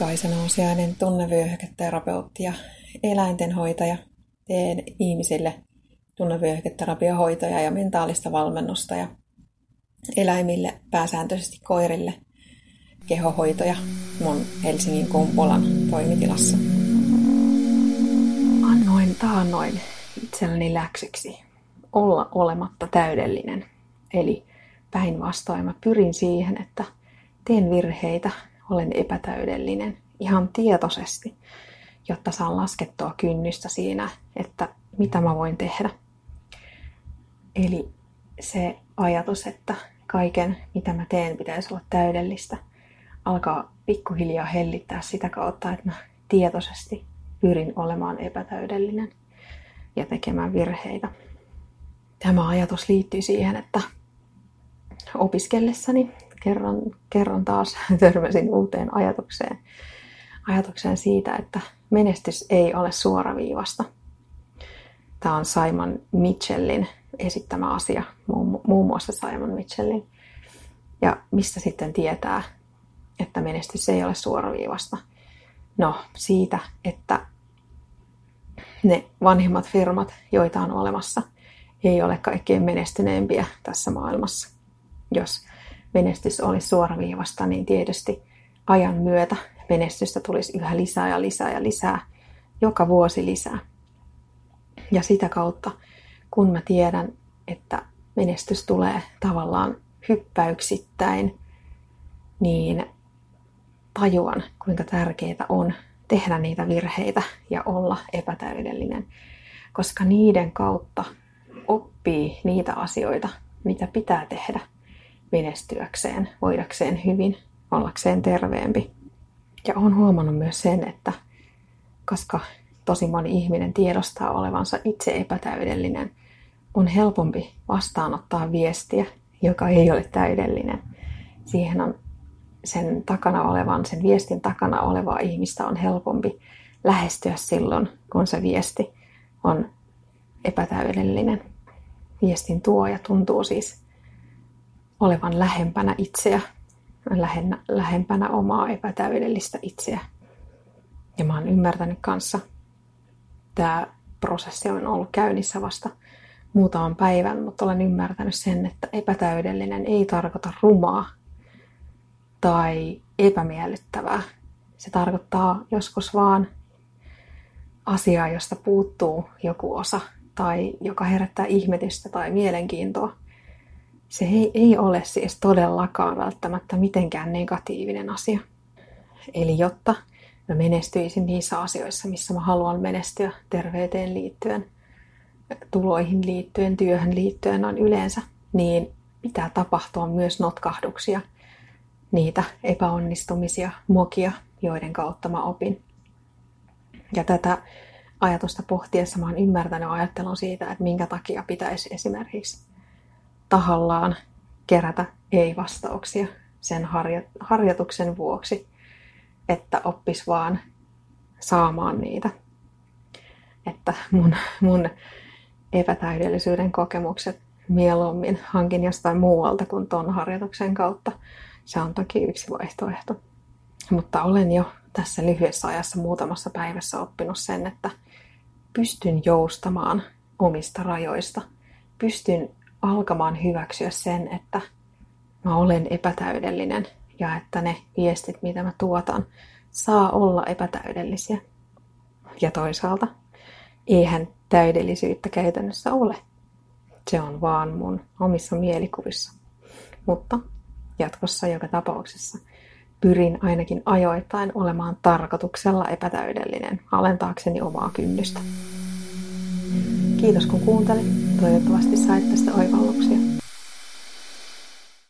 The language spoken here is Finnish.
Kaisa Nousiainen, tunnevyöhyketerapeutti ja eläintenhoitaja. Teen ihmisille tunnevyöhyketerapiohoitoja ja mentaalista valmennusta ja eläimille, pääsääntöisesti koirille, kehohoitoja mun Helsingin Kumpulan toimitilassa. Annoin taannoin itselleni läksyksi olla olematta täydellinen. Eli päinvastoin mä pyrin siihen, että teen virheitä, olen epätäydellinen ihan tietoisesti, jotta saan laskettua kynnystä siinä, että mitä mä voin tehdä. Eli se ajatus, että kaiken mitä mä teen pitäisi olla täydellistä, alkaa pikkuhiljaa hellittää sitä kautta, että mä tietoisesti pyrin olemaan epätäydellinen ja tekemään virheitä. Tämä ajatus liittyy siihen, että opiskellessani kerran, kerran taas törmäsin uuteen ajatukseen, ajatukseen siitä, että menestys ei ole suoraviivasta. Tämä on Simon Mitchellin esittämä asia, muun muassa Simon Mitchellin. Ja mistä sitten tietää, että menestys ei ole suoraviivasta? No siitä, että ne vanhimmat firmat, joita on olemassa, ei ole kaikkein menestyneempiä tässä maailmassa. Jos menestys olisi suoraviivasta, niin tietysti ajan myötä menestystä tulisi yhä lisää ja lisää ja lisää, joka vuosi lisää. Ja sitä kautta, kun mä tiedän, että menestys tulee tavallaan hyppäyksittäin, niin tajuan, kuinka tärkeää on tehdä niitä virheitä ja olla epätäydellinen, koska niiden kautta oppii niitä asioita, mitä pitää tehdä menestyäkseen, voidakseen hyvin, ollakseen terveempi. Ja olen huomannut myös sen, että koska tosi moni ihminen tiedostaa olevansa itse epätäydellinen, on helpompi vastaanottaa viestiä, joka ei ole täydellinen. Siihen on sen takana olevan, sen viestin takana olevaa ihmistä on helpompi lähestyä silloin, kun se viesti on epätäydellinen. Viestin tuoja tuntuu siis olevan lähempänä itseä, lähennä, lähempänä omaa epätäydellistä itseä. Ja mä oon ymmärtänyt kanssa, tämä prosessi on ollut käynnissä vasta muutaman päivän, mutta olen ymmärtänyt sen, että epätäydellinen ei tarkoita rumaa tai epämiellyttävää. Se tarkoittaa joskus vaan asiaa, josta puuttuu joku osa tai joka herättää ihmetystä tai mielenkiintoa se ei, ei ole siis todellakaan välttämättä mitenkään negatiivinen asia. Eli jotta mä menestyisin niissä asioissa, missä mä haluan menestyä terveyteen liittyen, tuloihin liittyen, työhön liittyen on yleensä, niin pitää tapahtua myös notkahduksia, niitä epäonnistumisia, mokia, joiden kautta mä opin. Ja tätä ajatusta pohtiessa mä oon ymmärtänyt ajattelun siitä, että minkä takia pitäisi esimerkiksi tahallaan kerätä ei-vastauksia sen harjoituksen vuoksi, että oppis vaan saamaan niitä. Että mun, mun epätäydellisyyden kokemukset mieluummin hankin jostain muualta kuin ton harjoituksen kautta. Se on toki yksi vaihtoehto. Mutta olen jo tässä lyhyessä ajassa muutamassa päivässä oppinut sen, että pystyn joustamaan omista rajoista. Pystyn alkamaan hyväksyä sen, että mä olen epätäydellinen ja että ne viestit, mitä mä tuotan, saa olla epätäydellisiä. Ja toisaalta, eihän täydellisyyttä käytännössä ole. Se on vaan mun omissa mielikuvissa. Mutta jatkossa joka tapauksessa pyrin ainakin ajoittain olemaan tarkoituksella epätäydellinen, alentaakseni omaa kynnystä. Kiitos kun kuuntelit. Toivottavasti sait tästä oivalluksia.